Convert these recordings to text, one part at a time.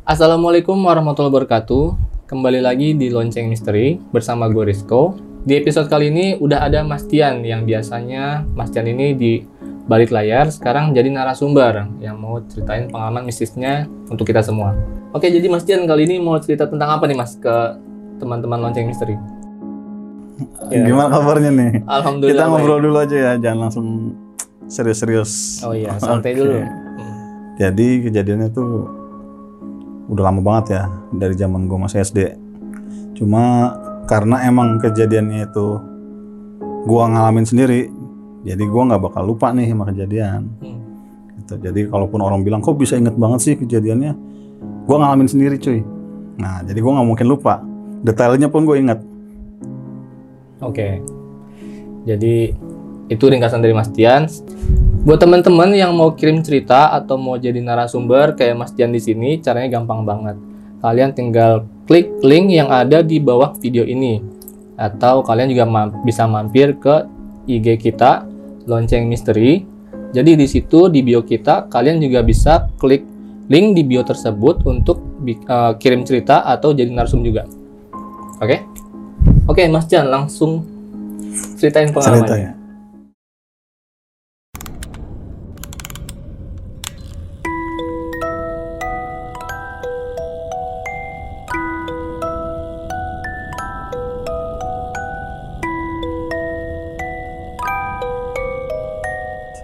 Assalamualaikum warahmatullahi wabarakatuh. Kembali lagi di Lonceng Misteri bersama gue Rizko. Di episode kali ini udah ada Mas Tian yang biasanya Mas Tian ini di balik layar sekarang jadi narasumber yang mau ceritain pengalaman mistisnya untuk kita semua. Oke, jadi Mas Tian kali ini mau cerita tentang apa nih Mas ke teman-teman Lonceng Misteri? Ya. Gimana kabarnya nih? Alhamdulillah. Kita baik. ngobrol dulu aja ya, jangan langsung serius-serius. Oh iya, santai Oke. dulu. Hmm. Jadi kejadiannya tuh udah lama banget ya dari zaman gue masih SD. Cuma karena emang kejadiannya itu gua ngalamin sendiri, jadi gua nggak bakal lupa nih sama kejadian. Hmm. Gitu. Jadi kalaupun orang bilang kok bisa inget banget sih kejadiannya, gua ngalamin sendiri cuy. Nah jadi gua nggak mungkin lupa. Detailnya pun gue inget. Oke. Jadi itu ringkasan dari Mas Tian. Buat teman-teman yang mau kirim cerita atau mau jadi narasumber kayak Mas Tian di sini, caranya gampang banget. Kalian tinggal klik link yang ada di bawah video ini. Atau kalian juga ma- bisa mampir ke IG kita Lonceng Misteri. Jadi di situ di bio kita kalian juga bisa klik link di bio tersebut untuk eh, kirim cerita atau jadi narsum juga. Oke? Oke, Mas Jan langsung ceritain pengalamannya. Cerita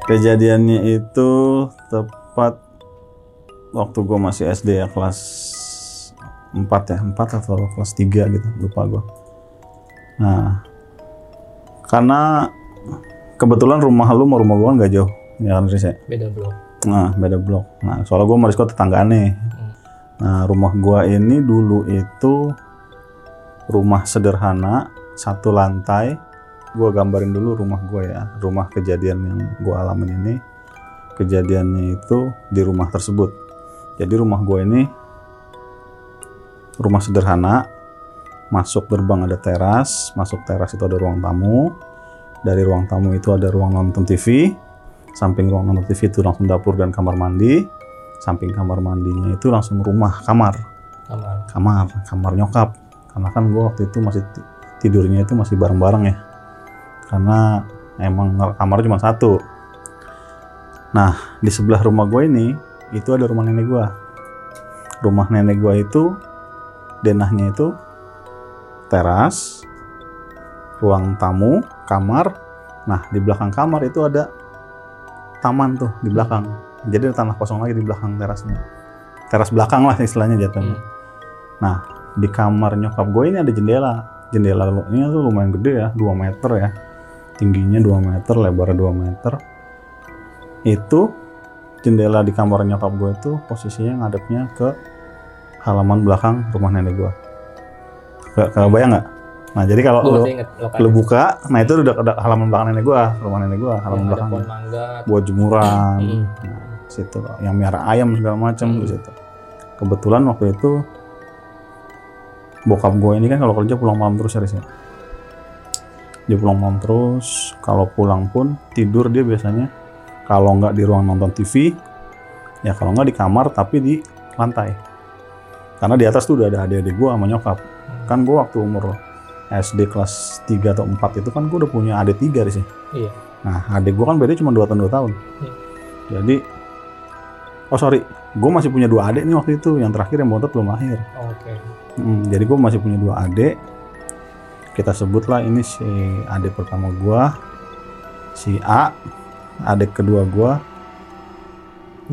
Kejadiannya itu tepat waktu gue masih SD ya kelas 4 ya 4 atau kelas 3 gitu lupa gue nah karena kebetulan rumah lu sama rumah gue kan gak jauh ya kan Riz ya? Beda blok. nah beda blok nah soalnya gue sama Rizko tetanggaan nih Hmm. nah rumah gue ini dulu itu rumah sederhana satu lantai gue gambarin dulu rumah gue ya. Rumah kejadian yang gue alamin ini kejadiannya itu di rumah tersebut. Jadi rumah gue ini rumah sederhana masuk gerbang ada teras masuk teras itu ada ruang tamu. Dari ruang tamu itu ada ruang nonton TV samping ruang nonton TV itu langsung dapur dan kamar mandi. Samping kamar mandinya itu langsung rumah kamar. Kamar. kamar kamar nyokap. Karena kan gue waktu itu masih ti- tidurnya itu masih bareng-bareng ya karena emang kamar cuma satu nah di sebelah rumah gue ini itu ada rumah nenek gue rumah nenek gue itu denahnya itu teras ruang tamu kamar nah di belakang kamar itu ada taman tuh di belakang jadi ada tanah kosong lagi di belakang terasnya teras belakang lah istilahnya jatuhnya Hmm. Nah, di kamar nyokap gue ini ada jendela. Jendela lu- ini tuh lumayan gede ya, 2 meter ya. Tingginya 2 meter, lebarnya 2 meter. Itu jendela di kamar nyokap gue itu posisinya ngadepnya ke halaman belakang rumah nenek gue. Gak kebayang nggak? Nah, jadi kalau lu, lu buka, nah itu udah ada halaman belakang nenek gue, rumah nenek gue, Yang halaman pohon mangga. Buat jemuran. Hmm. Nah, situ yang miara ayam segala macam Hmm. di situ. Kebetulan waktu itu bokap gue ini kan kalau kerja pulang malam terus ya Riz, ya. Dia pulang malam terus, kalau pulang pun tidur dia biasanya kalau nggak di ruang nonton TV, ya kalau nggak di kamar tapi di lantai. Karena di atas tuh udah ada adik-adik gue sama nyokap. Kan gue waktu umur SD kelas 3 atau 4 itu kan gue udah punya adik tiga ya. Iya. Nah, adik gue kan beda cuma 2 tahun 2 tahun. Hmm. Jadi, oh sorry, gue masih punya dua adik nih waktu itu. Yang terakhir yang bontot belum lahir. Oke. Hmm, jadi gue masih punya dua adik. Kita sebutlah ini si adik pertama gue, si A, adik kedua gue,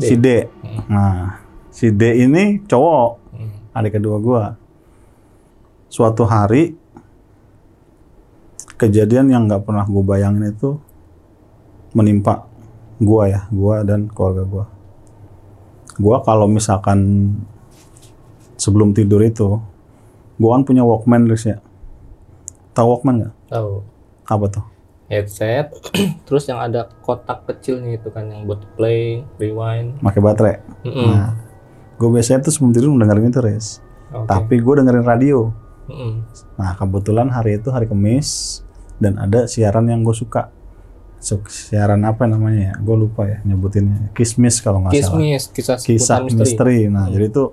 D. si D. Hmm. Nah, si D ini cowok, Hmm. adik kedua gue. Suatu hari kejadian yang nggak pernah gue bayangin itu menimpa gue ya, gue dan keluarga gue. Gue kalau misalkan sebelum tidur itu, gue kan punya Walkman Riz ya. Tahu Walkman nggak? Tahu. Apa tuh? Headset. Terus yang ada kotak kecilnya itu kan yang buat play, rewind. Pakai baterai. Mm-mm. Nah, gue biasanya tuh sebelum tidur dengerin itu Riz. Oke. Tapi gue dengerin radio. Mm-mm. Nah, kebetulan hari itu hari Kamis dan ada siaran yang gue suka. Su- Siaran apa namanya ya? Gue lupa ya nyebutinnya. Kismis kalau nggak salah. Kismis, kisah Kisah misteri. misteri. Nah, Hmm. jadi itu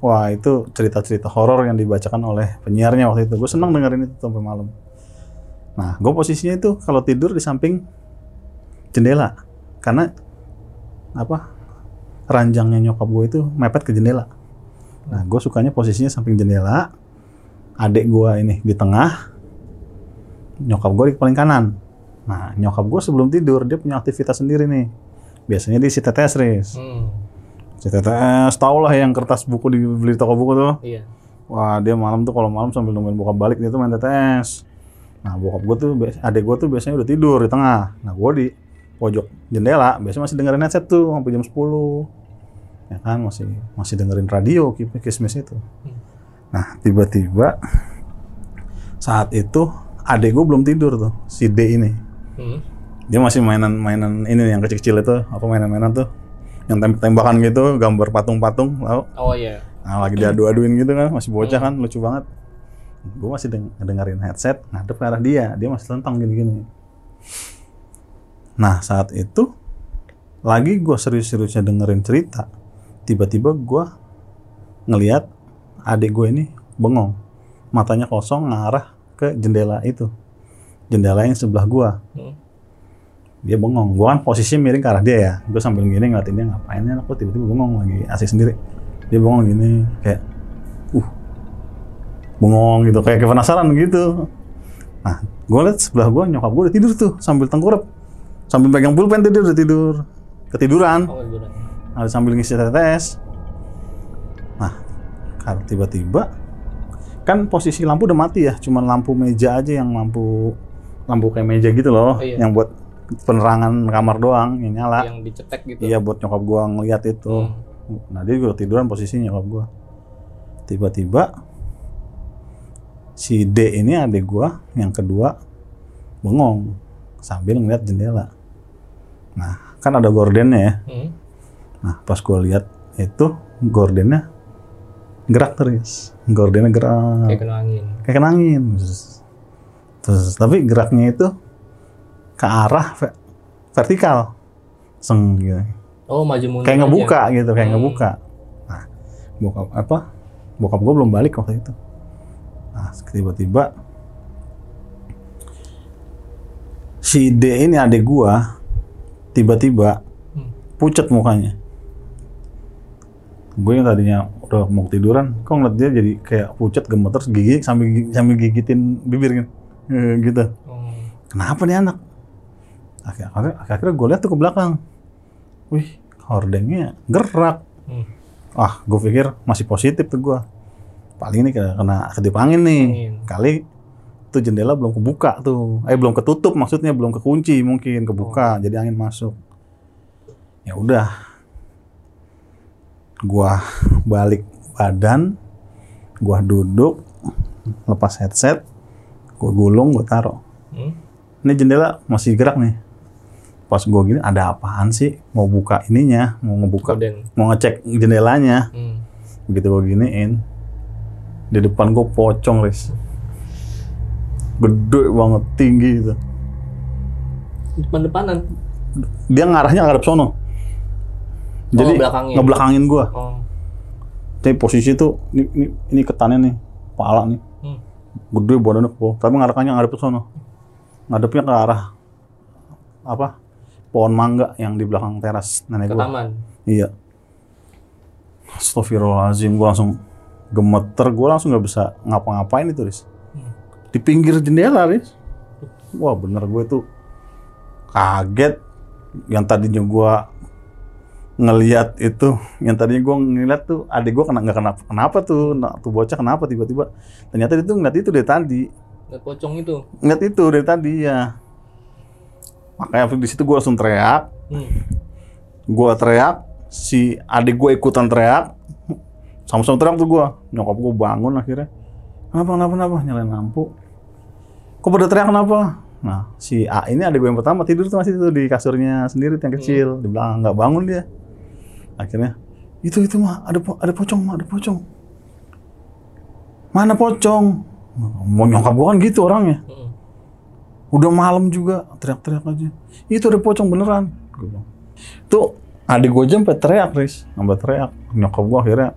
Wah itu cerita-cerita horor yang dibacakan oleh penyiarnya waktu itu. Gue senang dengerin itu sampai malam. Nah, gue posisinya itu kalau tidur di samping jendela, karena apa ranjangnya nyokap gue itu mepet ke jendela. Nah, gue sukanya posisinya samping jendela, adik gue ini di tengah, nyokap gue di paling kanan. Nah, nyokap gue sebelum tidur dia punya aktivitas sendiri nih. Biasanya dia si tetes, Riz. Hmm. Si tetes, tau lah yang kertas buku dibeli di toko buku tuh. Iya. Wah dia malam tuh kalau malam sambil nungguin bokap balik dia tuh main tetes. Nah bokap gue tuh, adek gue tuh biasanya udah tidur di tengah. Nah gue di pojok jendela, biasanya masih dengerin headset tuh sampai jam 10. Ya kan masih masih dengerin radio ki- kismis itu. Nah tiba-tiba saat itu adek gue belum tidur tuh si D ini. Hmm. Dia masih mainan-mainan ini yang kecil-kecil itu apa mainan-mainan tuh yang tembak-tembakan gitu, gambar patung-patung, tau? Oh iya. Nah, lagi diadu-aduin gitu kan, masih bocah kan, lucu banget. Gue masih deng- dengerin headset, ngadep ke arah dia, dia masih tentang gini-gini. Nah, saat itu, lagi gue serius-seriusnya dengerin cerita, tiba-tiba gue ngeliat adik gue ini bengong. Matanya kosong ngarah ke jendela itu. Jendela yang sebelah gue. Hmm. Dia bengong. Gue kan posisinya miring ke arah dia ya. Gue sambil gini ngeliatin dia ngapain ya. Aku tiba-tiba bengong lagi asik sendiri. Dia bengong gini kayak, uh, bengong gitu. Kayak, penasaran gitu. Nah, gue liat sebelah gue nyokap gue udah tidur tuh sambil tengkurap. Sambil pegang pulpen dia udah tidur. Ketiduran. Oh. Ada sambil ngisi tetes. Nah, karena tiba-tiba kan posisi lampu udah mati ya, cuman lampu meja aja yang lampu lampu kayak meja gitu loh, Oh, iya. yang buat penerangan kamar doang yang nyala. Yang dicetek gitu. Iya buat nyokap gua ngeliat itu. Hmm. Nah dia juga tiduran posisinya nyokap gua. Tiba-tiba si D ini adik gua yang kedua bengong sambil ngeliat jendela. Nah kan ada gordennya ya. Hmm. Nah, pas gue lihat itu gordennya gerak terus. Gordennya gerak. Kayak kena angin. Kayak kena angin. Terus, terus, tapi geraknya itu ke arah ve- vertikal. Seng gitu. Oh maju mundur. Kayak aja. ngebuka gitu, kayak Hmm. ngebuka. Nah, bokap apa? Bokap gue belum balik waktu itu. Nah, tiba-tiba si D ini adik gua tiba-tiba Hmm. pucat mukanya. Gue yang tadinya udah mau tiduran, kok ngeliat dia jadi kayak pucat gemeter gigi sambil sambil gigitin bibir kan. Eh, gitu. Oh. Kenapa nih anak? Akhirnya, akhirnya gue lihat tuh ke belakang. Wih, hordengnya gerak. Hmm. Ah, gue pikir masih positif tuh gue. Paling ini kena, kena kedip angin nih. Angin. Kali tuh jendela belum kebuka tuh. Eh belum ketutup maksudnya belum kekunci mungkin kebuka jadi angin masuk. Ya udah. Gua balik badan, gua duduk, lepas headset, gua gulung, gua taruh. Hmm. Ini jendela masih gerak nih. Pas gua gini ada apaan sih? Mau buka ininya, mau ngebuka, Gorden. mau ngecek jendelanya. Hmm. Begitu gue giniin, di depan gue pocong, Riz. Gede banget, tinggi gitu. Depan-depanan. Dia ngarahnya ngadep sono. Jadi ngebelakangin. ngebelakangin gue. Oh. Jadi posisi tuh, ini, ini, ini ketannya nih, pala nih. Hmm. Gede badannya bawah, tapi ngarahnya ngadep ke sono. Ngadepnya ke arah, apa, pohon mangga yang di belakang teras nenek Ke gue. taman. Iya. Astagfirullahaladzim, gue langsung gemeter, gue langsung nggak bisa ngapa-ngapain itu, Riz. Di pinggir jendela, Riz. Wah bener gue tuh kaget. Yang tadinya gue ngeliat itu, yang tadinya gue ngeliat tuh adik gue kena nggak kenapa kenapa tuh, nah, tuh bocah kenapa tiba-tiba. Ternyata dia tuh ngeliat itu dari tadi, Lihat pocong itu. ngeliat itu dari tadi ya. Makanya di situ gue langsung teriak, Hmm. gua teriak, si adik gue ikutan teriak, sama-sama teriak tuh gua. Nyokap gue bangun akhirnya. Kenapa, kenapa, kenapa? Nyalain lampu. Kok pada teriak kenapa? Nah, si A ini adik gue yang pertama tidur tuh masih tuh di kasurnya sendiri yang kecil. Di belakang, nggak bangun dia. Akhirnya, itu, itu mah, ada, po- ada pocong mah, ada pocong. Mana pocong? Mau nyokap gue kan gitu orangnya. Hmm. Udah malam juga teriak-teriak aja. Itu ada pocong beneran. Bilang. Tuh adik gue aja sampai teriak, Riz. Sampai teriak. Nyokap gue akhirnya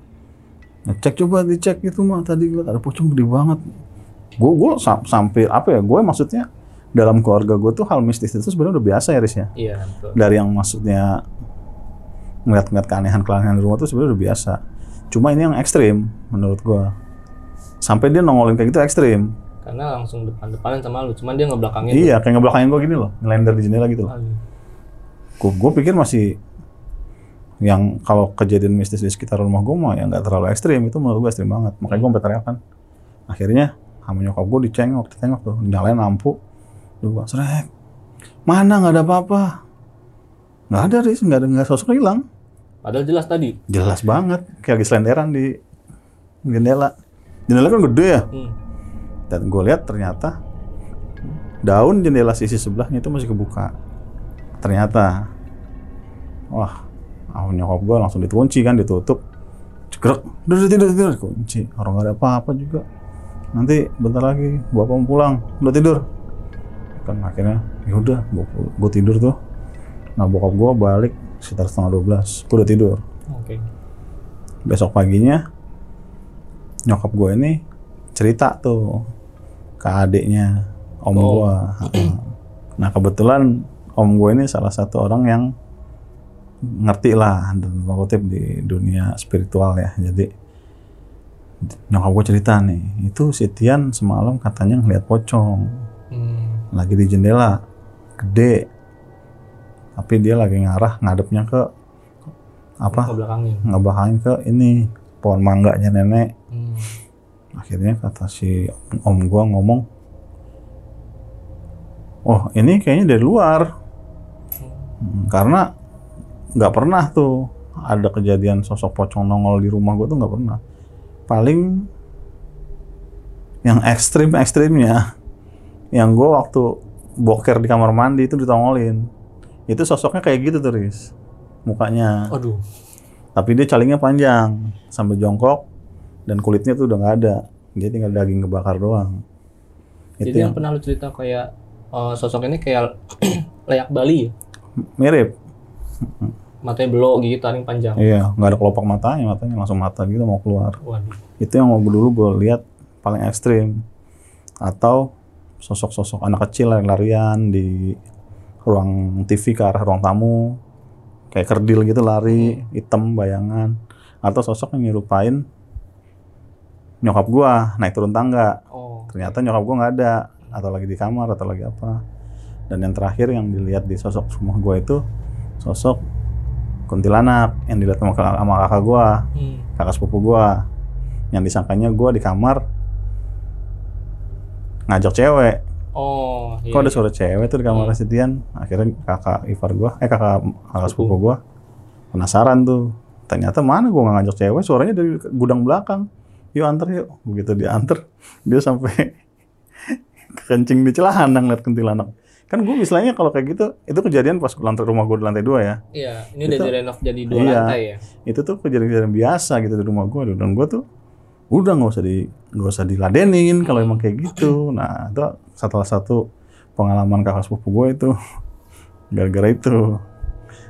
ngecek coba dicek itu mah tadi lihat ada pocong gede banget gue gue sampai apa ya gue maksudnya dalam keluarga gue tuh hal mistis itu sebenarnya udah biasa ya Riz ya Iya, betul. dari yang maksudnya ngeliat-ngeliat keanehan-keanehan di rumah tuh sebenarnya udah biasa cuma ini yang ekstrim menurut gue sampai dia nongolin kayak gitu ekstrim Karena langsung depan-depanan sama lu, cuman dia ngebelakangin. iya kayak ngebelakangin gue gini loh ngelender di jendela gitu loh gue, gue pikir masih yang kalau kejadian mistis di sekitar rumah gue mah ya nggak terlalu ekstrim itu menurut gue ekstrim banget. Makanya gue sampai teriak kan akhirnya sama nyokap gue dicengok ditengok tuh nyalain lampu. Gue serek mana nggak ada apa-apa? Nggak ada Riz nggak ada nggak sosok hilang. Padahal jelas tadi. jelas banget kayak lagi selenderan di jendela. Jendela kan gede ya? Hmm. Dan gue lihat ternyata daun jendela sisi sebelahnya itu masih kebuka. Ternyata wah ah, nyokap gue langsung dikunci kan ditutup. Cekrek udah tidur tidur kunci. Orang gak ada apa-apa juga. Nanti bentar lagi bapak mau pulang. Udah tidur. Kan akhirnya ya udah gue tidur tuh. Nah bokap gue balik sekitar setengah 12 gue udah tidur. Oke. besok paginya nyokap gue ini cerita tuh ke adiknya om Oh. gue nah kebetulan om gue ini salah satu orang yang ngerti lah dan kutip di dunia spiritual ya jadi nyokap gue cerita nih itu si Tian semalam katanya ngeliat pocong Hmm. lagi di jendela gede tapi dia lagi ngarah ngadepnya ke apa Ngebelakangin. ngebelakangin ke ini pohon mangganya nenek. Akhirnya kata si om gua ngomong oh ini kayaknya dari luar. Hmm, karena nggak pernah tuh ada kejadian sosok pocong nongol di rumah gua tuh nggak pernah. Paling yang ekstrim ekstrimnya yang gua waktu boker di kamar mandi itu ditongolin. Itu sosoknya kayak gitu tuh Riz mukanya. Aduh. tapi dia calingnya panjang sampai jongkok dan kulitnya tuh udah nggak ada. Dia tinggal daging kebakar doang. Itu Jadi yang yang pernah lu cerita kayak eh, sosok ini kayak layak Bali ya? mirip. Matanya belok gitu, taring panjang. iya nggak ada kelopak matanya matanya langsung mata gitu mau keluar. Waduh. itu yang waktu dulu gue lihat paling ekstrim. Atau sosok-sosok anak kecil lari-larian di ruang TV ke arah ruang tamu. Kayak kerdil gitu lari hitam bayangan. Atau sosok yang nyerupain nyokap gua naik turun tangga. Oh. ternyata nyokap gua nggak ada atau lagi di kamar atau lagi apa. Dan yang terakhir yang dilihat di sosok rumah gua itu sosok kuntilanak yang dilihat sama, sama kakak gua Hmm. kakak sepupu gua. Yang disangkanya gua di kamar ngajak cewek. Oh, iya. kok ada suara cewek tuh di kamar Hmm. Setian? Akhirnya kakak Ivar gua eh kakak kakak sepupu gua penasaran tuh. Ternyata mana gua nggak ngajak cewek? Suaranya dari gudang belakang yuk anter yuk. Begitu diantar dia sampai kencing di celana ngeliat kuntilanak. Kan gue misalnya kalau kayak gitu itu kejadian pas lantai rumah gue di lantai dua ya. Iya, ini udah Itu- direnov jadi dua Iya. lantai ya. itu tuh kejadian-kejadian biasa gitu di rumah gue dan gue tuh udah nggak usah di nggak usah diladenin kalau emang kayak gitu. Nah itu salah satu pengalaman kakak sepupu gue itu gara-gara itu.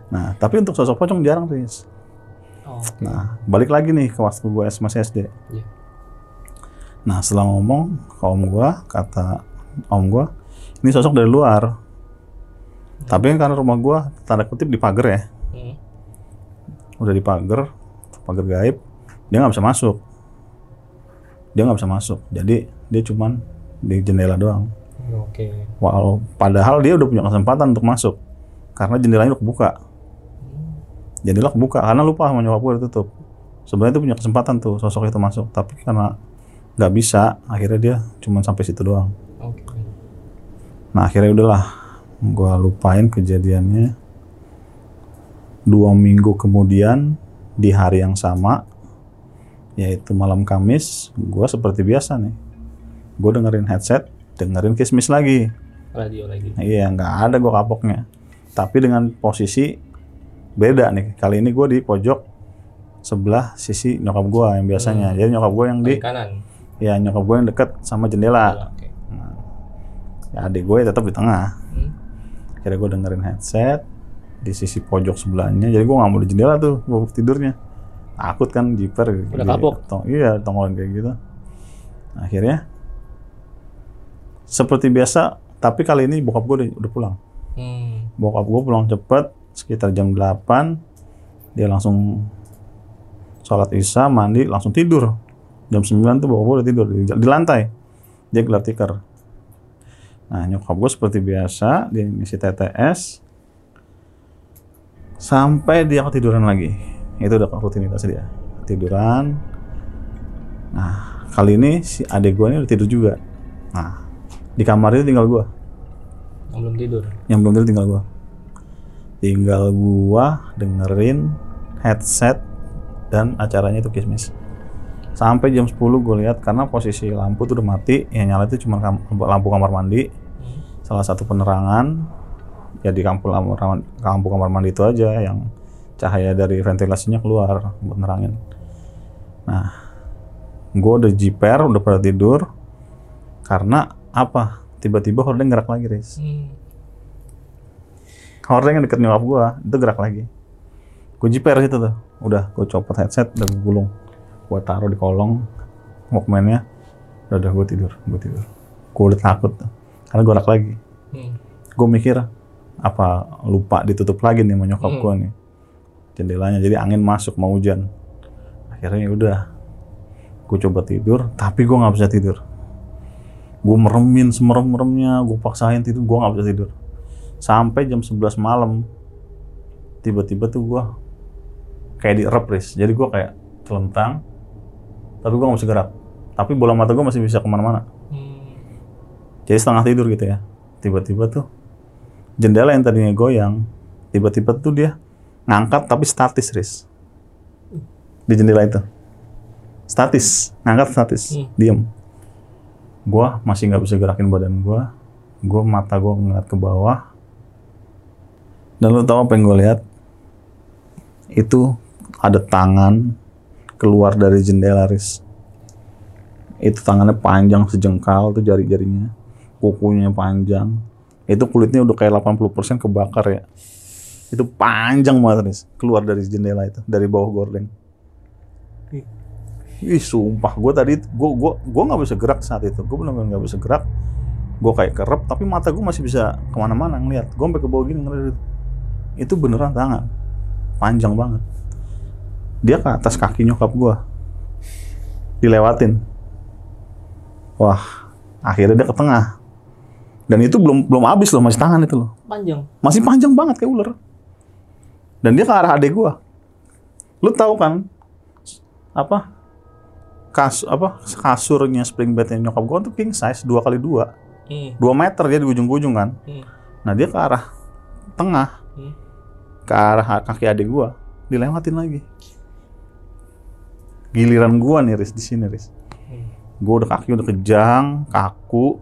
Nah tapi untuk sosok pocong jarang Riz Oh, nah balik lagi nih ke waktu gue masih SD Iya. nah setelah ngomong ke om gue kata om gue ini sosok dari luar. Tapi kan karena rumah gue tanda kutip di pagar ya. Hmm. udah di pagar pagar gaib dia nggak bisa masuk. Dia nggak bisa masuk. Jadi dia cuman di jendela doang. Oke. walau padahal dia udah punya kesempatan untuk masuk karena jendelanya udah kebuka jendela kebuka karena lupa sama nyokap gue udah tutup sebenarnya itu punya kesempatan tuh sosok itu masuk tapi karena nggak bisa akhirnya dia cuman sampai situ doang Oke. Nah akhirnya udahlah, gue lupain kejadiannya. Dua minggu kemudian di hari yang sama, yaitu malam Kamis, gue seperti biasa nih. Gue dengerin headset, dengerin kismis lagi. Radio lagi. Iya, nggak ada gue kapoknya. Tapi dengan posisi beda nih. Kali ini gue di pojok sebelah sisi nyokap gue yang biasanya. Hmm. Jadi nyokap gue yang di, kanan. ya nyokap gue yang deket sama jendela. Oke. Nah, ya adik gue tetap di tengah. Hmm. Akhirnya gue dengerin headset di sisi pojok sebelahnya. Jadi gue nggak mau di jendela tuh, gue tidurnya. takut kan jiper Udah kapok. Tong- iya tongolin kayak gitu akhirnya seperti biasa tapi kali ini bokap gue udah, udah pulang Hmm. bokap gue pulang cepet sekitar jam 8 dia langsung sholat isya mandi langsung tidur. Jam 9 tuh gue udah tidur di, di lantai. Dia gelar tikar. Nah nyokap gue seperti biasa dia ngisi TTS sampai dia ketiduran lagi. Itu udah rutinitas dia. Ketiduran nah kali ini si adik gue ini udah tidur juga. Nah di kamar itu tinggal gue Yang belum tidur. yang belum tidur tinggal gua tinggal gua dengerin headset dan acaranya itu kismis. Sampai jam 10 gue lihat karena posisi lampu tuh udah mati yang nyala itu cuma lampu kamar mandi. Hmm. salah satu penerangan ya di lampu lampu, lampu kamar mandi itu aja yang cahaya dari ventilasinya keluar buat nerangin. Nah gue udah jiper udah pada tidur karena apa? Tiba-tiba hordeng gerak lagi Riz. Hmm. Hordeng yang deket nyokap gua itu gerak lagi. Gue jiper situ tuh. Udah, gue copot headset, udah gue gulung. Gue taruh di kolong Walkman-nya. Udah, udah gue tidur, gue tidur. Gue udah takut tuh. Karena gerak lagi. Hmm. Gue mikir, apa lupa ditutup lagi nih sama nyokap Hmm. gua nih. Jendelanya, jadi angin masuk, mau hujan. Akhirnya ya udah. Gue coba tidur, tapi gue nggak bisa tidur. Gue meremin semerem-meremnya, gue paksain tidur, gue nggak bisa tidur sampai jam 11 malam tiba-tiba tuh gua kayak dierep Riz. jadi gua kayak telentang tapi gua nggak bisa gerak tapi bola mata gua masih bisa ke mana-mana Hmm. jadi setengah tidur gitu ya tiba-tiba tuh jendela yang tadinya goyang tiba-tiba tuh dia ngangkat tapi statis Riz. di jendela itu statis ngangkat statis Hmm. diem gua masih nggak bisa gerakin badan gua gua mata gua ngeliat ke bawah dan lu tau apa yang gue lihat? Itu ada tangan keluar dari jendela Riz. Itu tangannya panjang sejengkal tuh jari-jarinya. Kukunya panjang. Itu kulitnya udah kayak 80% kebakar ya. Itu panjang banget Riz. Keluar dari jendela itu dari bawah gordeng. Ih sumpah. Gue tadi gue gua gua nggak bisa gerak saat itu. Gue benar-benar nggak bisa gerak. Gue kayak kerep tapi mata gue masih bisa ke mana-mana ngeliat. Gue sampai ke bawah gini ngeliat itu beneran tangan. Panjang banget. Dia ke atas kaki nyokap gue dilewatin. Wah akhirnya dia ke tengah. Dan itu belum belum habis loh masih tangan itu loh. Panjang. masih panjang banget kayak ular. Dan dia ke arah adik gua. Lu tahu kan apa kas apa kasurnya spring bednya nyokap gua tuh king size dua kali dua. Hmm. dua meter dia di ujung-ujung kan. Hmm. nah dia ke arah tengah. Hmm. Ke arah kaki adik gua dilewatin lagi. Giliran gua nih Riz di sini Riz. Hmm. gua udah kaki udah kejang kaku.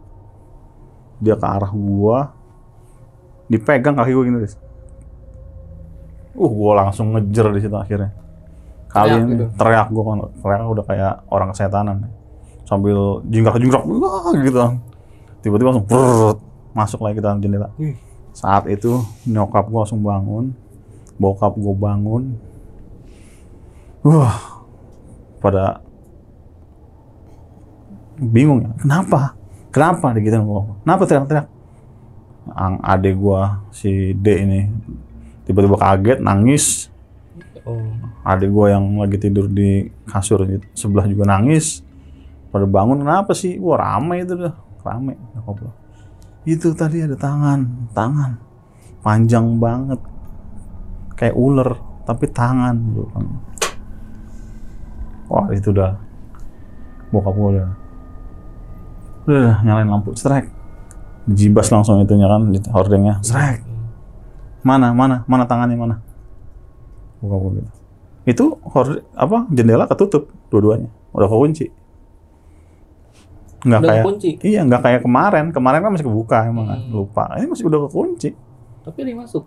Dia ke arah gua. Dipegang kaki gua gini Riz. Uh gua langsung ngejer di situ akhirnya. Kali Teriak ini gitu? teriak gua kan teriak udah kayak orang kesetanan sambil jingkrak jingkrak wah gitu. Tiba-tiba langsung brrrr, masuk lagi ke dalam jendela. Saat itu nyokap gua langsung bangun bokap gua bangun. Wah pada bingung ya kenapa? Kenapa gitu kenapa teriak-teriak? Ang adek gua si D ini tiba-tiba kaget nangis. Oh. adik gua yang lagi tidur di kasur di sebelah juga nangis. Pada bangun kenapa sih? Wah rame itu dah rame itu tadi ada tangan tangan. Panjang banget kayak ular tapi tangan wah itu udah bokap gua udah udah nyalain lampu strek jibas langsung itunya kan di hordengnya strek mana mana mana tangannya mana? Buka buka gitu. Itu horde apa jendela ketutup dua-duanya udah kekunci. Nggak Udah kayak kunci. iya nggak kayak kemarin. Kemarin kan masih kebuka emang kan. Hmm. lupa. Ini masih udah kekunci. Tapi ada yang masuk.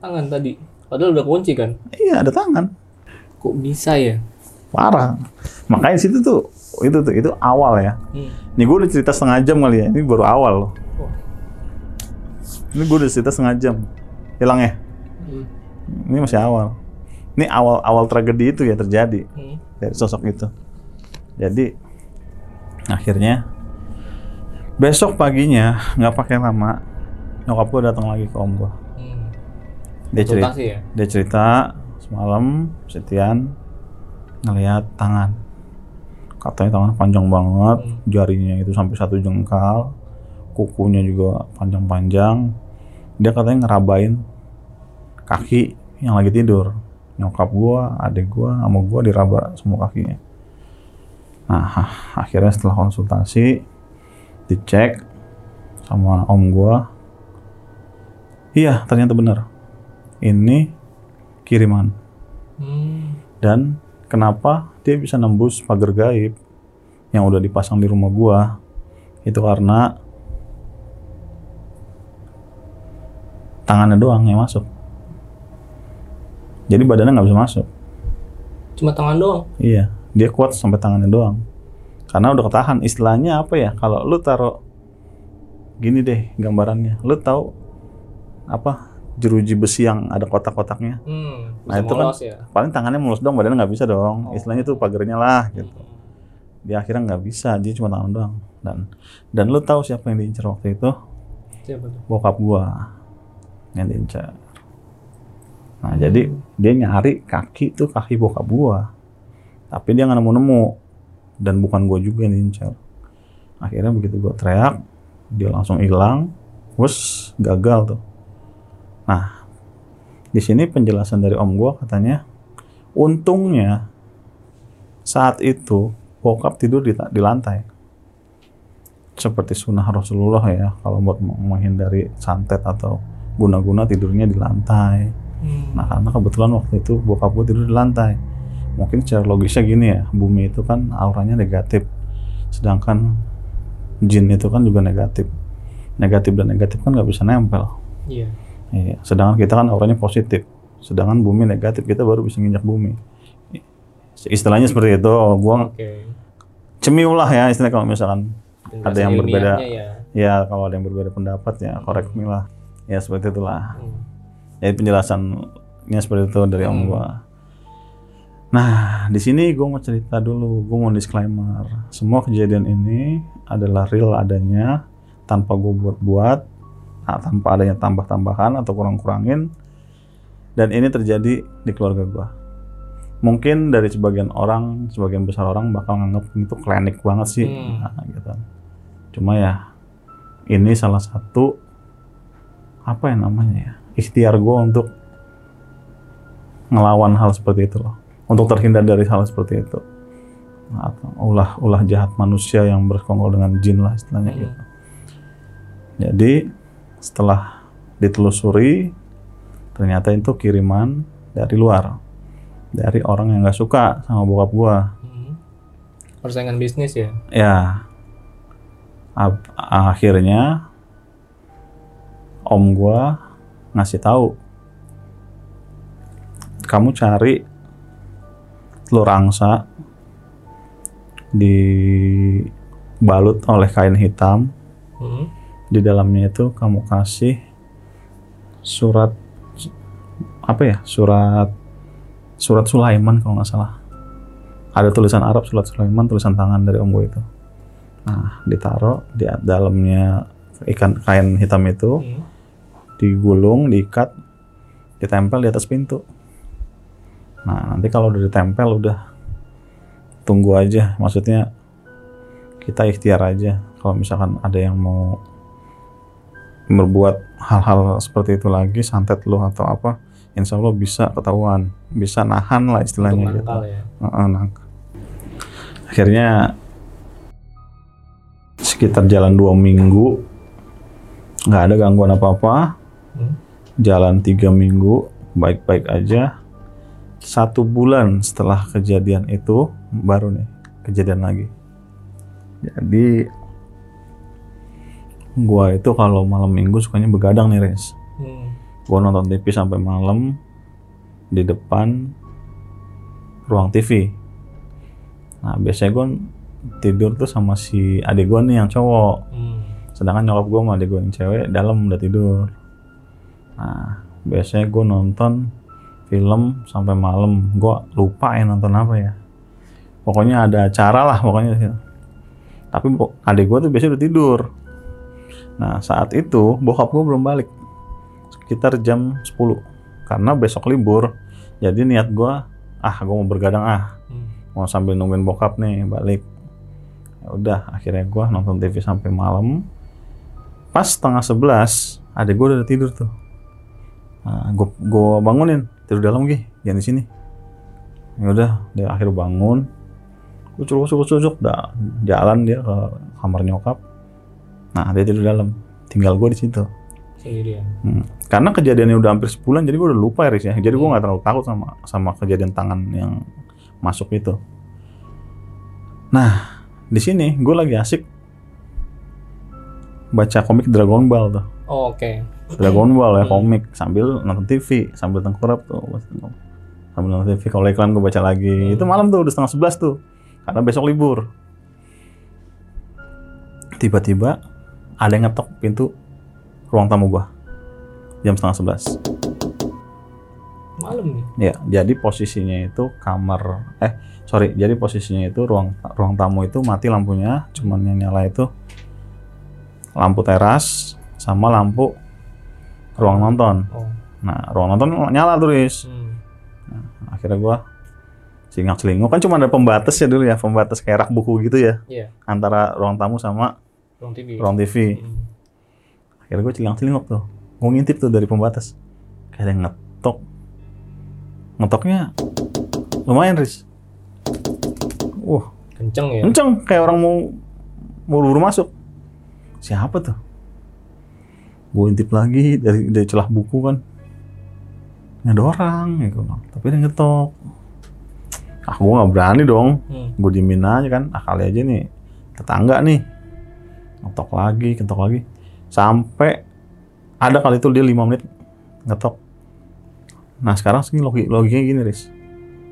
Tangan tadi. Padahal udah kunci kan. iya ada tangan Kok bisa ya? parah makanya situ tuh itu tuh itu awal ya Hmm. ini gue udah cerita setengah jam kali ya ini baru awal loh Oh. ini gue udah cerita setengah jam hilang ya Hmm. ini masih awal ini awal awal tragedi itu ya terjadi Hmm. dari sosok itu. Jadi akhirnya besok paginya nggak pakai lama nyokap gue datang lagi ke om gue. Dia cerita, ya? dia cerita semalam Setian ngelihat tangan. Katanya tangan panjang banget, Hmm. jarinya itu sampai satu jengkal, kukunya juga panjang-panjang. Dia katanya ngerabain kaki yang lagi tidur. Nyokap gua, adik gua, sama gua diraba semua kakinya. Nah, akhirnya setelah konsultasi, dicek sama om gua. Iya, ternyata benar. Ini kiriman. Hmm. Dan kenapa dia bisa nembus pagar gaib yang udah dipasang di rumah gua? Itu karena tangannya doang yang masuk. Jadi badannya nggak bisa masuk. Cuma tangan doang. Iya, dia kuat sampai tangannya doang. Karena udah ketahan. Istilahnya apa ya? Kalau lu taruh gini deh gambarannya. Lu tahu apa jeruji besi yang ada kotak-kotaknya? Hmm. Nah, itu kan- ya. Paling tangannya mulus dong, badannya nggak bisa dong. Oh. Istilahnya tuh pagernya lah gitu. Hmm. Dia akhirnya nggak bisa, dia cuma tangan doang. Dan dan lu tahu siapa yang diincar waktu itu? Siapa tuh? Bokap gua yang diincar. Nah, jadi dia nyari kaki tuh kaki bokap gua. Tapi dia nggak nemu-nemu dan bukan gua juga yang diincar. Akhirnya begitu gua teriak, dia langsung hilang. Wes gagal tuh. Nah, di sini penjelasan dari om gua katanya, untungnya saat itu bokap tidur di, di lantai. Seperti sunnah Rasulullah ya, kalau buat menghindari santet atau guna-guna tidurnya di lantai. Hmm. Nah karena kebetulan waktu itu bokap gue tidur di lantai. Mungkin secara logisnya gini ya, bumi itu kan auranya negatif. Sedangkan jin itu kan juga negatif. Negatif dan negatif kan nggak bisa nempel. Iya. Iya. Sedangkan kita kan auranya positif. Sedangkan bumi negatif, kita baru bisa nginjak bumi. Istilahnya seperti itu. Gua Oke. cemiu lah ya istilahnya kalau misalkan Ada yang berbeda. Ya. ya kalau ada yang berbeda pendapat ya correct me lah. Ya seperti itulah. Hmm. Jadi penjelasannya seperti itu dari om Hmm. gua. Nah, di sini gue mau cerita dulu, gue mau disclaimer. Semua kejadian ini adalah real adanya, tanpa gue buat-buat, tanpa adanya tambah-tambahan atau kurang-kurangin. Dan ini terjadi di keluarga gua. Mungkin dari sebagian orang, sebagian besar orang bakal nganggap itu klinik banget sih, Hmm. nah, gitu. Cuma ya, ini salah satu apa ya namanya ya, ikhtiar gue untuk ngelawan hal seperti itu loh untuk terhindar dari hal seperti itu atau ulah ulah jahat manusia yang bersekongkol dengan jin lah istilahnya Hmm. gitu jadi setelah ditelusuri ternyata itu kiriman dari luar dari orang yang nggak suka sama bokap gua Hmm. Persaingan bisnis ya. ya ab- akhirnya om gua ngasih tahu kamu cari telur angsa dibalut oleh kain hitam Hmm. Di dalamnya itu kamu kasih surat apa ya? Surat surat Sulaiman kalau nggak salah. Ada tulisan Arab surat Sulaiman tulisan tangan dari om gue itu. Nah ditaruh di dalamnya ikan kain hitam itu. Hmm. digulung diikat ditempel di atas pintu. Nah nanti kalau udah ditempel udah tunggu aja. Maksudnya kita ikhtiar aja kalau misalkan ada yang mau berbuat hal-hal seperti itu lagi santet lo atau apa insya Allah bisa ketahuan bisa nahan lah Untuk istilahnya gitu ya. Heeh, nangkal. akhirnya sekitar jalan dua minggu nggak ada gangguan apa-apa Hmm. jalan tiga minggu baik-baik aja satu bulan setelah kejadian itu baru nih kejadian lagi jadi gua itu kalau malam minggu sukanya begadang nih res. Hmm. gua nonton TV sampai malam di depan ruang TV nah biasanya gua tidur tuh sama si adik gua nih yang cowok. Hmm. sedangkan nyokap gue sama adik gue yang cewek dalam udah tidur. Nah biasanya gue nonton film sampai malam. Gue lupa ya nonton apa ya. Pokoknya ada acara lah pokoknya. Tapi adik gue tuh biasanya udah tidur nah saat itu bokap gue belum balik. Sekitar jam 10 karena besok libur. Jadi niat gue ah gue mau bergadang ah. Hmm. mau sambil nungguin bokap nih balik. Ya udah akhirnya gue nonton TV sampai malam. Pas setengah sebelas adik gue udah tidur tuh. Nah, gue gue bangunin. Tidur dalam gih jangan di sini. Ya udah dia akhirnya bangun. Kucuk kucuk kucuk kucuk dah jalan dia ke kamar nyokap nah dia tidur dalam tinggal gue di situ Sendirian. Hmm. Karena kejadiannya udah hampir sebulan, jadi gue udah lupa ya, Riz, ya. Jadi gue nggak terlalu takut sama sama kejadian tangan yang masuk itu. Nah, di sini gue lagi asik baca komik Dragon Ball tuh. Oh, Oke. Dragon Ball ya Hmm. komik sambil nonton TV, sambil tengkurap tuh. Sambil nonton TV, kalau iklan gue baca lagi. Hmm. Itu malam tuh udah setengah sebelas tuh. Karena besok libur. Tiba-tiba ada yang ngetok pintu ruang tamu gua. Jam setengah sebelas. Malam nih. Ya, jadi posisinya itu kamar eh sorry, jadi posisinya itu ruang ruang tamu itu mati lampunya, cuman yang nyala itu lampu teras sama lampu ruang nonton. Oh. Nah, ruang nonton nyala tulis. Hmm. Akhirnya gua singak selingkuh kan cuma ada pembatas ya dulu ya, pembatas kayak rak buku gitu ya Iya. antara ruang tamu sama Ruang TV. ruang TV. Hmm. Akhirnya gue cilang celinguk tuh, gue ngintip tuh dari pembatas. Kayak ada yang ngetok. Ngetoknya lumayan, Riz. Wah, Kenceng ya. kenceng kayak orang mau mau buru masuk. Siapa tuh? Gue intip lagi dari dari celah buku kan. Nggak ada orang gitu. Tapi dia ngetok. Ah, gue nggak berani dong. Hmm. Gue diemin aja kan. Ah, kali aja nih tetangga nih. Ngetok lagi, ngetok lagi. Sampai ada kali itu dia 5 menit ngetok. Nah sekarang segini logi logikanya gini, Riz.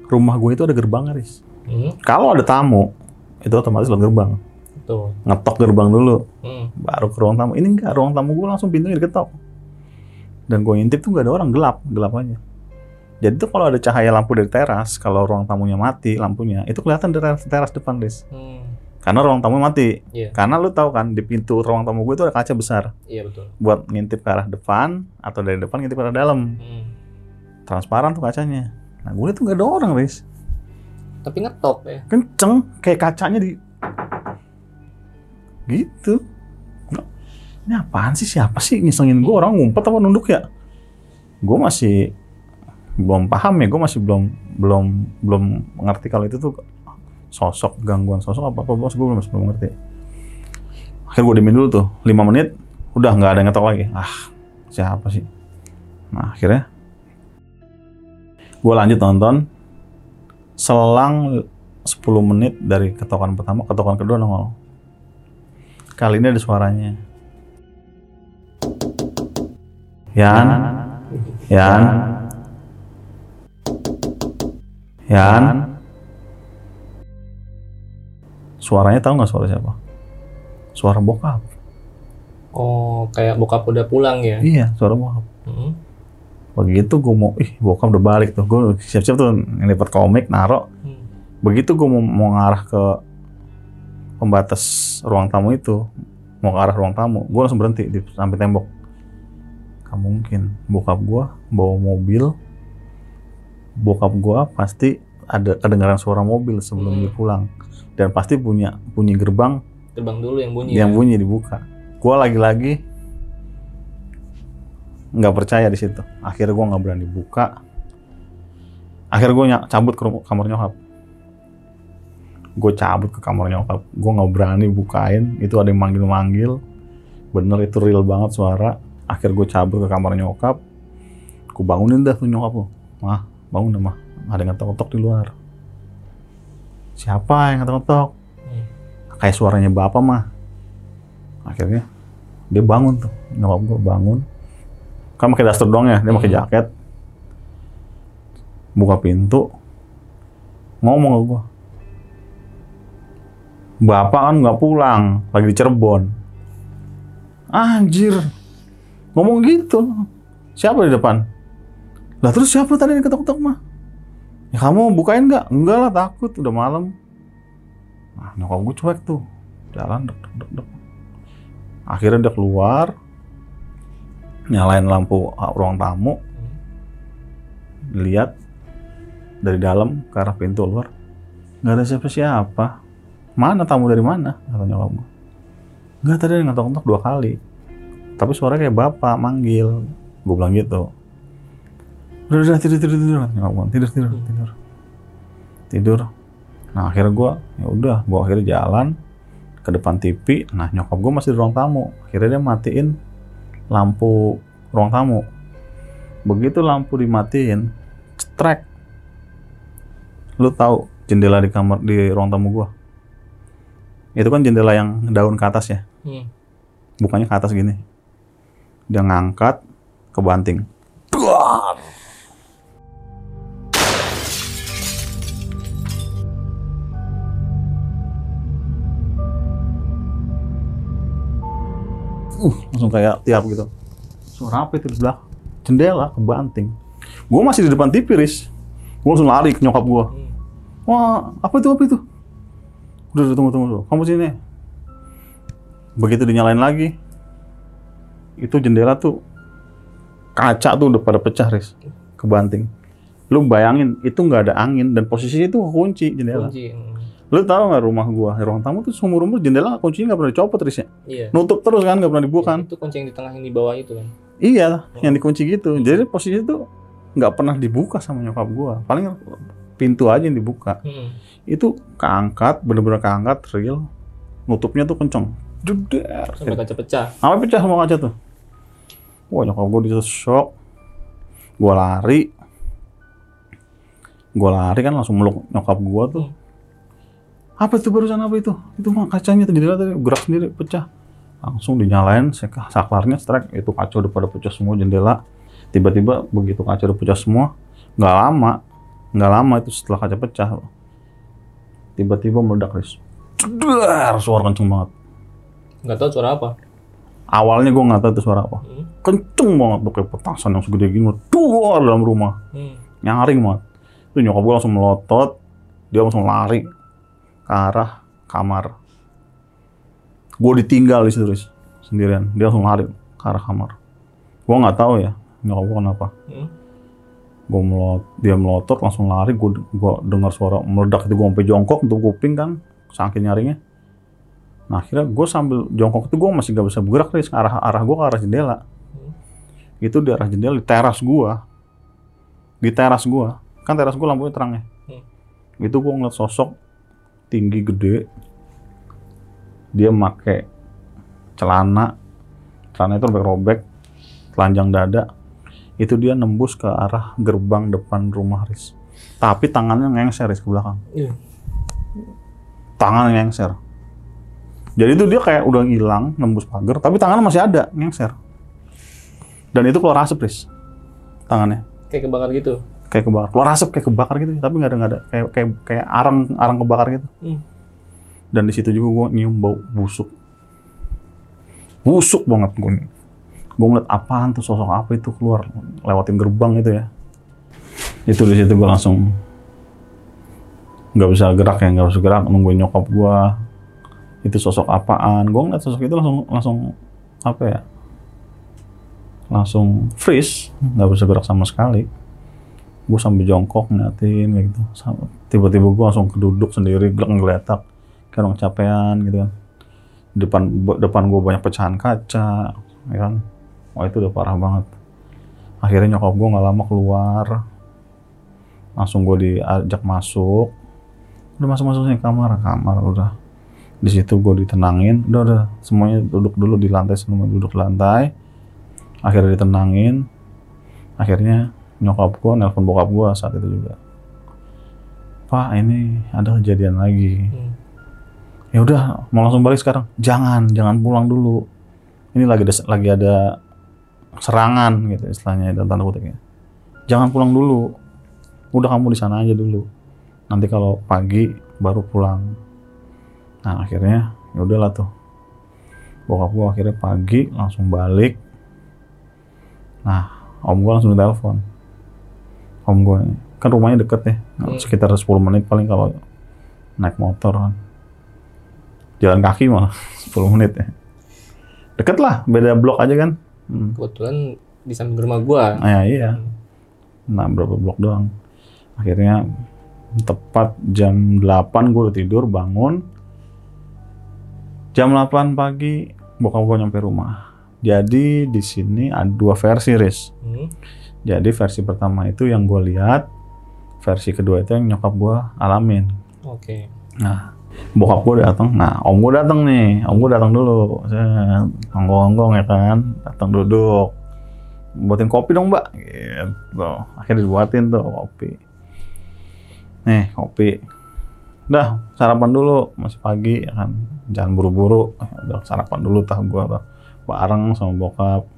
Rumah gue itu ada gerbangnya, Riz. Hmm. Kalau ada tamu, itu otomatis lewat gerbang. Tuh. Ngetok gerbang dulu, Hmm. baru ke ruang tamu. Ini enggak, ruang tamu gue langsung pintunya diketok. Dan gue intip tuh gak ada orang, gelap, gelap aja. Jadi tuh kalau ada cahaya lampu dari teras, kalau ruang tamunya mati lampunya, itu kelihatan dari teras, teras depan, Riz. Hmm. Karena ruang tamu mati. Iya. Karena lu tahu kan, di pintu ruang tamu gue itu ada kaca besar. Iya betul. Buat ngintip ke arah depan, atau dari depan ngintip ke arah dalam. Hmm. Transparan tuh kacanya. Nah gue tuh gak ada orang, Riz. Tapi ngetop ya. kenceng kayak kacanya di gitu ini apaan sih siapa sih ngisengin gue orang ngumpet apa nunduk ya gue masih belum paham ya gue masih belum belum belum mengerti kalau itu tuh sosok gangguan sosok apa apa bos? Gue belum belum ngerti. Akhirnya gue diemin dulu tuh 5 menit udah nggak ada yang ngetok lagi. Ah siapa sih? Nah akhirnya gue lanjut nonton. Selang 10 menit dari ketokan pertama ketokan kedua nongol. Kali ini ada suaranya. Yan? Yan? Yan suaranya tahu nggak suara siapa? Suara bokap. Oh, kayak bokap udah pulang ya. iya suara bokap. Hmm. begitu gue mau ih bokap udah balik tuh. Gue siap-siap tuh ngelipat komik naro. Hmm. begitu gue mau, mau ngarah ke pembatas ruang tamu itu mau ke arah ruang tamu gue langsung berhenti di sampai tembok. Gak mungkin. Bokap gue bawa mobil. Bokap gue pasti ada kedengaran suara mobil sebelum Hmm. dia pulang dan pasti punya bunyi gerbang Terbang dulu yang bunyi. yang ya? bunyi dibuka. Gue lagi-lagi nggak percaya di situ. Akhirnya gue nggak berani buka. Akhirnya gue cabut ke kamar nyokap. Gue cabut ke kamar nyokap. Gue nggak berani bukain. Itu ada yang manggil-manggil. Bener itu real banget suara. Akhir gue cabut ke kamar nyokap. Gue bangunin dah tuh nyokap lo mah bangun dah mah. Ada yang ngetok-ngetok di luar siapa yang ngetok-ngetok? Hmm. kayak suaranya bapak mah. Akhirnya dia bangun tuh. Nyokap gue bangun. Kan pakai daster doang ya dia pakai Hmm. jaket. Buka pintu. Ngomong ke gue bapak kan nggak pulang lagi di Cirebon. Anjir. Ngomong gitu. Siapa di depan? Lah terus siapa tadi yang ketok-ketok mah? Ya kamu bukain nggak? Enggak lah takut udah malam. Nah nyokap gue cuek tuh. Jalan dek dek dek. Akhirnya dia keluar. Nyalain lampu ruang tamu. Lihat dari dalam ke arah pintu luar. Nggak ada siapa-siapa. Mana tamu dari mana? Kata nyokap gue. Nggak tadi ngetok-ngetok dua kali. Tapi suaranya kayak bapak manggil. Gue bilang gitu. Udah, udah, tidur, tidur, tidur. Nyokap gue, tidur, tidur, tidur. Tidur. Nah akhirnya gue, ya udah, gue akhirnya jalan ke depan TV. Nah nyokap gue masih di ruang tamu. Akhirnya dia matiin lampu ruang tamu. Begitu lampu dimatiin, cetrek. Lu tahu jendela di kamar di ruang tamu gua? Itu kan jendela yang daun ke atas ya, Hmm. bukannya ke atas gini. Dia ngangkat ke Uh, langsung kayak tiap gitu. Suara apa itu di belakang? Jendela kebanting. Gue masih di depan TV, Riz. Gue langsung lari ke nyokap gue. Hmm. Wah, apa itu, apa itu? Udah, udah, tunggu, tunggu. Kamu sini. Begitu dinyalain lagi, itu jendela tuh kaca tuh udah pada pecah, Riz. Kebanting. Lu bayangin, itu nggak ada angin dan posisinya itu kunci jendela. Kunci. Hmm. Lu tahu nggak rumah gua, ruang tamu tuh seumur umur jendela kuncinya nggak pernah dicopot, Riz ya? Iya. Nutup terus kan, nggak pernah dibuka kan? Itu kunci yang di tengah yang di bawah itu kan. Iya, yang dikunci gitu. Jadi posisinya tuh nggak pernah dibuka sama nyokap gua. Paling pintu aja yang dibuka. Hmm. Itu keangkat, bener-bener keangkat, real. Nutupnya tuh kenceng. Jeder. Sampai kaca pecah. Sampai pecah semua kaca tuh. Wah nyokap gua di shock. Gua lari. Gua lari kan langsung meluk nyokap gua tuh. Apa itu barusan apa itu? Itu mah kacanya jendela tadi gerak sendiri pecah. Langsung dinyalain saklarnya strike itu kaca udah pada pecah semua jendela. Tiba-tiba begitu kaca udah pecah semua, nggak lama, nggak lama itu setelah kaca pecah, tiba-tiba meledak Riz. Jedar, suara kenceng banget. Nggak tahu suara apa. Awalnya gue nggak tahu itu suara apa. Hmm. Kenceng banget tuh kayak petasan yang segede gini, duar dalam rumah, Hmm. nyaring banget. Itu nyokap gue langsung melotot, dia langsung lari ke arah kamar. Gue ditinggal di situ sendirian. Dia langsung lari ke arah kamar. Gue nggak tahu ya nyokap gue kenapa. Hmm. Gue melot, dia melotot langsung lari. Gue gua dengar suara meledak itu gue sampai jongkok untuk kuping kan, saking nyaringnya. Nah akhirnya gue sambil jongkok itu gue masih gak bisa bergerak Riz. arah arah gue ke arah jendela. Hmm. Itu di arah jendela di teras gue, di teras gue kan teras gue lampunya terang ya. Hmm. Itu gue ngeliat sosok tinggi gede, dia make celana, celana itu robek-robek, telanjang dada, itu dia nembus ke arah gerbang depan rumah Riz. Tapi tangannya ngengser Riz ke belakang. Iya. Tangan ngengser. Jadi itu dia kayak udah hilang, nembus pagar, tapi tangannya masih ada, ngengser. Dan itu keluar asap Riz. Tangannya. Kayak kebakar gitu. Kayak kebakar. Keluar asap kayak kebakar gitu, tapi nggak ada nggak ada. Kayak kayak kayak arang arang kebakar gitu. Hmm. Dan di situ juga gue nyium bau busuk. Busuk banget gue. Gue ngeliat apaan tuh sosok apa itu keluar lewatin gerbang itu ya. Itu di situ gue langsung nggak bisa gerak ya nggak bisa gerak nungguin nyokap gue. Itu sosok apaan? Gue ngeliat sosok itu langsung langsung apa ya? Langsung freeze, nggak bisa gerak sama sekali. Gue sambil jongkok ngeliatin kayak gitu. Tiba-tiba gue langsung keduduk sendiri, gelak ngeletak kayak orang capean gitu kan. Depan depan gue banyak pecahan kaca ya kan. Wah itu udah parah banget. Akhirnya nyokap gue nggak lama keluar. Langsung gue diajak masuk. Udah masuk masuk sini kamar kamar udah. Di situ gue ditenangin. Udah udah semuanya duduk dulu di lantai semua duduk lantai. Akhirnya ditenangin. Akhirnya nyokap gue nelpon bokap gue saat itu juga. Pak ini ada kejadian lagi. Hmm. ya udah mau langsung balik sekarang. Jangan jangan pulang dulu. Ini lagi ada lagi ada serangan gitu istilahnya dan tanda kutipnya jangan pulang dulu. Udah kamu di sana aja dulu. Nanti kalau pagi baru pulang. Nah akhirnya ya udahlah tuh. Bokap gua akhirnya pagi langsung balik. Nah om gua langsung telepon om gue kan rumahnya deket ya Hmm. sekitar 10 menit paling kalau naik motor kan. Jalan kaki malah 10 menit ya. Deket lah beda blok aja kan. Hmm. Kebetulan di samping rumah gua. ah, ya, iya. Nah berapa blok doang. Akhirnya tepat jam 8 gue udah tidur bangun. Jam 8 pagi bokap gue nyampe rumah. Jadi di sini ada dua versi Riz. Hmm. Jadi versi pertama itu yang gue lihat versi kedua itu yang nyokap gue alamin. Oke. nah bokap gue datang nah om gue datang nih. Om gue datang dulu. Saya onggong-onggong ya kan? Datang duduk. Buatin kopi dong mbak. Gitu. Akhirnya dibuatin tuh kopi. Nih kopi. Udah sarapan dulu. Masih pagi ya kan? Jangan buru-buru. Udah sarapan dulu tah gue tuh. Bareng sama bokap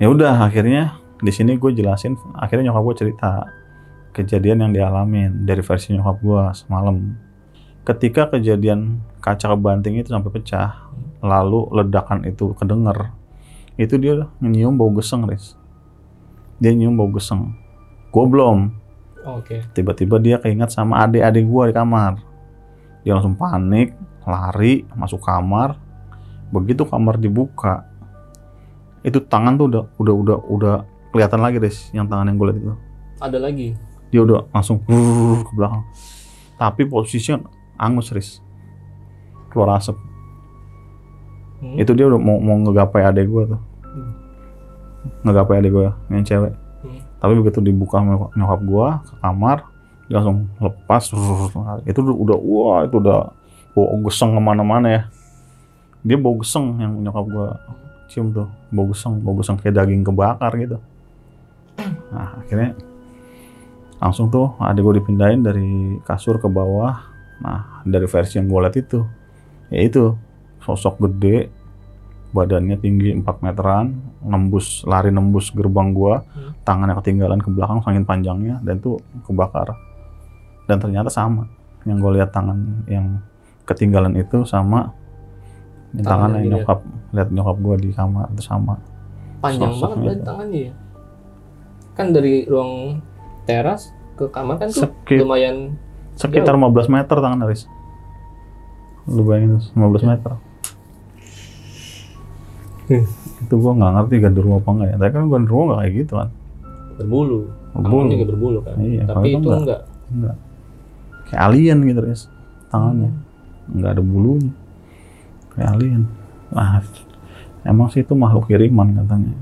ya udah akhirnya di sini gue jelasin akhirnya nyokap gue cerita kejadian yang dialamin dari versi nyokap gue semalam. Ketika kejadian kaca kebanting itu sampai pecah lalu ledakan itu kedenger itu dia nyium bau geseng Riz. Dia nyium bau geseng. Gue belum. Oke. tiba-tiba dia keinget sama adik-adik gue di kamar. Dia langsung panik lari masuk kamar. Begitu kamar dibuka itu tangan tuh udah udah udah udah kelihatan lagi Riz yang tangan yang gue lihat itu Ada lagi. dia udah langsung brrrr ke belakang tapi posisinya angus Riz keluar asap Hmm. itu dia udah mau mau ngegapai adek gue tuh Hmm. ngegapai adek gue yang cewek Hmm. tapi begitu dibuka nyokap gue ke kamar dia langsung lepas brrrr. itu udah, udah wah itu udah bau geseng ke mana-mana ya dia bau geseng yang nyokap gue cium tuh bau geseng bau geseng kayak daging kebakar gitu. Nah akhirnya langsung tuh adik gue dipindahin dari kasur ke bawah. Nah dari versi yang gue lihat itu ya itu sosok gede badannya tinggi 4 meteran nembus lari nembus gerbang gua. Hmm. tangannya ketinggalan ke belakang saking panjangnya dan tuh kebakar. Dan ternyata sama yang gue lihat tangan yang ketinggalan itu sama yang Tangan tangan yang yang dilihat. nyokap lihat nyokap gua di kamar itu sama Panjang Sosoknya banget berarti itu. tangannya ya. Kan dari ruang teras ke kamar kan tuh Sekit- lumayan sekitar 15 meter tangan Aris lu bayangin tuh, 15 meter Hmm. itu gua nggak ngerti gandurwo apa enggak ya tapi kan gandurwo nggak kayak gitu kan berbulu. Berbulu. Tangannya juga berbulu kan. Iya, Tapi itu enggak. enggak. enggak kayak alien gitu Riz tangannya nggak ada bulunya kayak alien nah emang sih itu makhluk kiriman katanya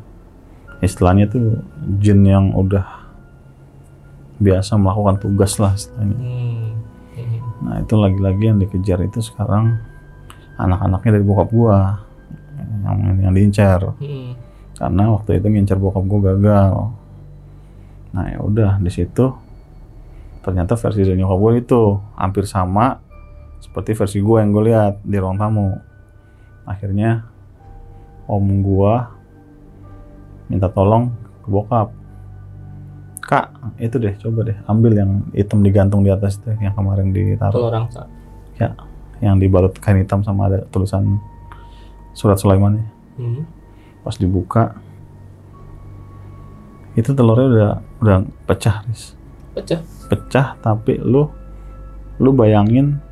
istilahnya tuh jin yang udah biasa melakukan tugas lah istilahnya Hmm. Hmm. nah itu lagi-lagi yang dikejar itu sekarang anak-anaknya dari bokap gua yang yang diincar Hmm. karena waktu itu ngincar bokap gua gagal nah ya udah di situ ternyata versi dari nyokap gue itu hampir sama seperti versi gue yang gue lihat di ruang tamu akhirnya om gua minta tolong ke bokap kak itu deh coba deh ambil yang hitam digantung di atas itu yang kemarin ditaruh Telur angsa. yang dibalut kain hitam sama ada tulisan surat Sulaiman Hmm. pas dibuka itu telurnya udah udah pecah Riz. Pecah. pecah tapi lu lu bayangin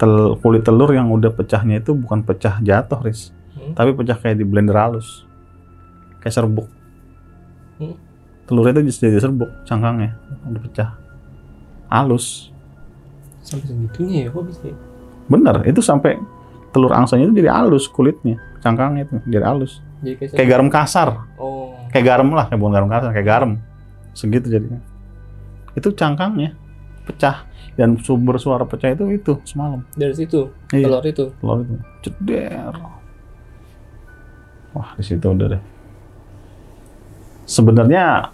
tel, kulit telur yang udah pecahnya itu bukan pecah jatuh Riz Hmm. tapi pecah kayak di blender halus kayak serbuk Hmm. telurnya itu jadi serbuk cangkangnya udah pecah halus Sampai segitunya ya kok bisa. ya? bener itu sampai telur angsanya itu jadi halus kulitnya cangkangnya itu jadi halus Jadi kayak, kayak garam kasar Oh. kayak garam lah kayak bukan garam kasar kayak garam segitu jadinya itu cangkangnya pecah dan sumber suara pecah itu itu semalam. Dari situ iya. telur itu. telur itu. Ceder. Wah di situ udah deh. Sebenarnya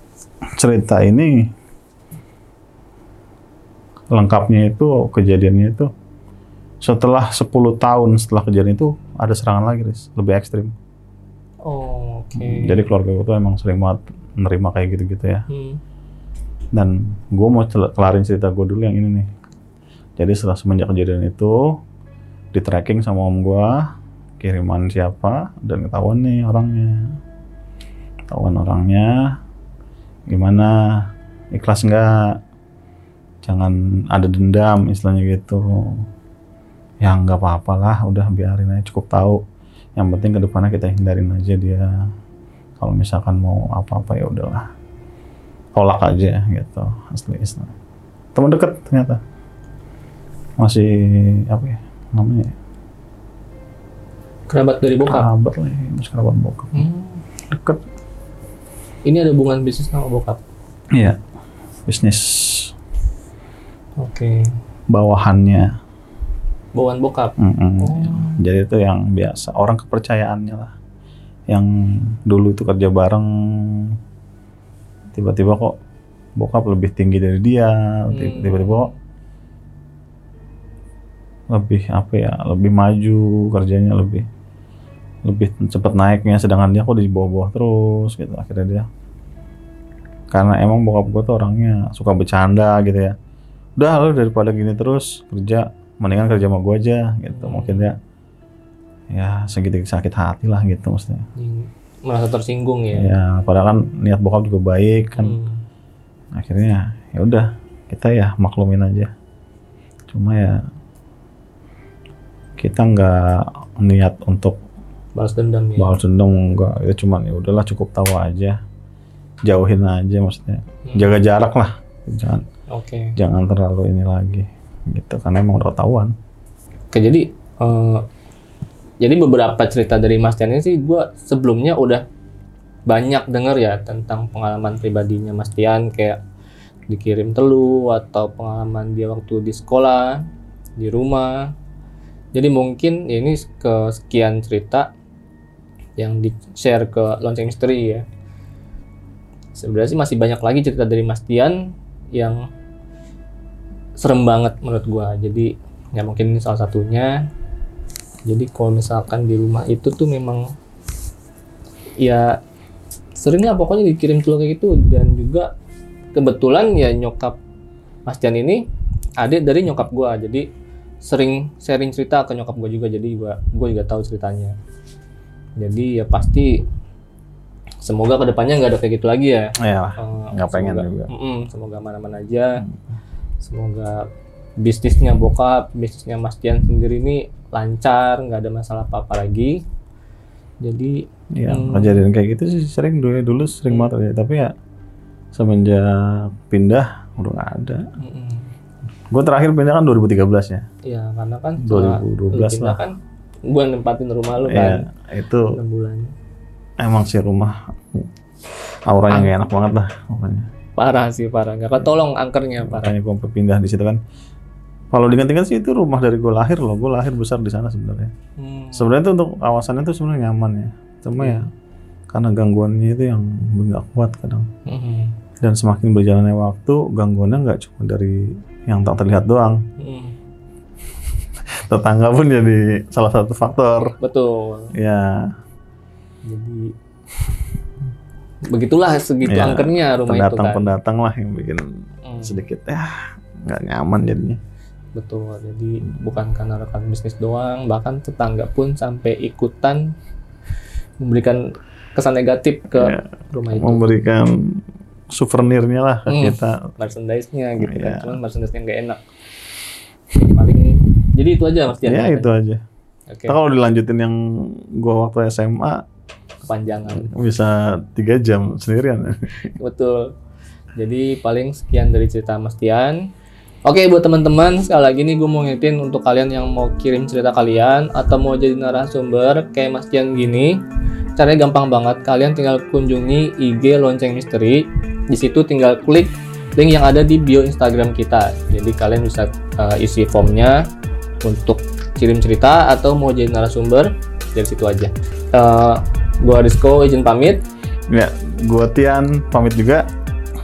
cerita ini lengkapnya itu kejadiannya itu setelah 10 tahun setelah kejadian itu ada serangan lagi Riz, lebih ekstrim. Oh, oke. jadi keluarga gue tuh emang sering banget menerima kayak gitu-gitu ya. Hmm. Dan gue mau kelarin cerita gue dulu yang ini nih. Jadi setelah semenjak kejadian itu di tracking sama om gue kiriman siapa dan ketahuan nih orangnya. Ketahuan orangnya gimana ikhlas nggak? Jangan ada dendam istilahnya gitu. Ya nggak apa-apa lah udah biarin aja cukup tahu. Yang penting ke depannya kita hindarin aja dia. Kalau misalkan mau apa-apa ya udahlah tolak aja gitu asli Islam teman dekat ternyata masih apa ya namanya ya? Kerabat dari bokap. kerabat lah ya, masih kerabat bokap Hmm. deket Ini ada hubungan bisnis sama bokap. iya bisnis Oke. bawahannya Bawaan bokap. Mm-mm. Oh. Jadi itu yang biasa orang kepercayaannya lah. Yang dulu itu kerja bareng tiba-tiba kok bokap lebih tinggi dari dia, Hmm. tiba-tiba kok lebih apa ya, lebih maju kerjanya lebih lebih cepat naiknya sedangkan dia kok di bawah-bawah terus gitu. Akhirnya dia karena emang bokap gue tuh orangnya suka bercanda gitu ya. Udah lo daripada gini terus kerja mendingan kerja sama gue aja gitu. Mungkin dia ya segitu sakit hati lah gitu maksudnya. Hmm. Merasa tersinggung ya. ya padahal kan niat bokap juga baik kan Hmm. akhirnya ya udah kita ya maklumin aja cuma ya kita nggak niat untuk Balas dendam ya. balas dendam enggak ya cuman ya udahlah cukup tahu aja jauhin aja maksudnya Hmm. jaga jarak lah jangan Oke. jangan terlalu ini lagi gitu karena emang udah ketahuan Oke, jadi eh, jadi beberapa cerita dari Mas Tian ini sih gue sebelumnya udah banyak denger ya tentang pengalaman pribadinya Mas Tian kayak dikirim telu atau pengalaman dia waktu di sekolah, di rumah. Jadi mungkin ini ke sekian cerita yang di share ke lonceng misteri ya. Sebenarnya sih masih banyak lagi cerita dari Mas Tian yang serem banget menurut gua. Jadi ya mungkin ini salah satunya jadi kalau misalkan di rumah itu tuh memang ya sering lah pokoknya dikirim telur kayak gitu. Dan juga kebetulan ya nyokap Mas Jan ini adik dari nyokap gua. Jadi sering sharing cerita ke nyokap gua juga. Jadi gua gua juga tahu ceritanya. Jadi ya pasti semoga ke depannya nggak ada kayak gitu lagi ya. Ya Eh, nggak pengen semoga- juga. Mm-mm, semoga mana-mana aja. Semoga bisnisnya bokap, bisnisnya Mas Tian sendiri ini lancar, nggak ada masalah apa-apa lagi. Jadi, ya Hmm. kejadian kayak gitu sih sering dulu dulu sering banget ya tapi ya semenjak pindah udah nggak ada mm-mm. gue terakhir pindah kan 2013 ya ya karena kan setelah 2012 lu pindah lah. kan, gua nempatin rumah lu ya kan itu 6 bulan. emang sih rumah auranya nggak enak banget lah pokoknya Parah sih parah, nggak ketolong angkernya parah. makanya gue pindah di situ kan kalau diingat-ingat sih itu rumah dari gue lahir loh gue lahir besar di sana sebenarnya Hmm. sebenarnya itu untuk kawasannya itu sebenarnya nyaman ya cuma ya karena gangguannya itu yang nggak kuat kadang Mm-mm. dan semakin berjalannya waktu gangguannya nggak cuma dari yang tak terlihat doang Mm. tetangga pun jadi salah satu faktor Betul. ya Jadi begitulah segitu Ya, angkernya rumah itu kan. pendatang-pendatang lah yang bikin Hmm. sedikit ya nggak nyaman jadinya Betul, jadi bukan karena rekan bisnis doang, bahkan tetangga pun sampai ikutan memberikan kesan negatif ke Ya, rumah itu. memberikan souvenirnya lah ke Hmm. kita Merchandise-nya gitu kan, Iya. cuman merchandise-nya nggak enak. Paling, jadi itu aja Mas ya itu aja Oke, Ntar kalau dilanjutin yang gua waktu SMA kepanjangan. bisa tiga jam sendirian Betul. Jadi paling sekian dari cerita Mas Tian. Oke buat teman-teman sekali lagi nih gue mau ngingetin untuk kalian yang mau kirim cerita kalian atau mau jadi narasumber kayak Mas Tian gini, caranya gampang banget. Kalian tinggal kunjungi IG Lonceng Misteri. Di situ tinggal klik link yang ada di bio Instagram kita. Jadi kalian bisa uh, isi formnya untuk kirim cerita atau mau jadi narasumber dari situ aja. Uh, gua Rizko izin pamit. ya gua Tian pamit juga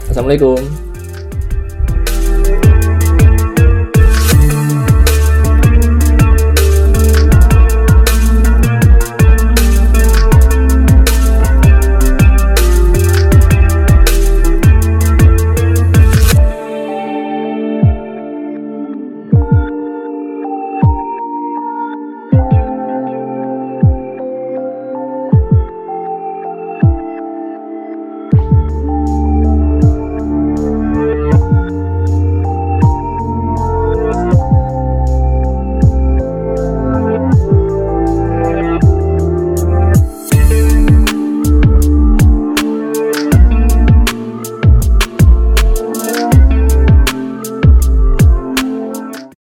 Assalamualaikum.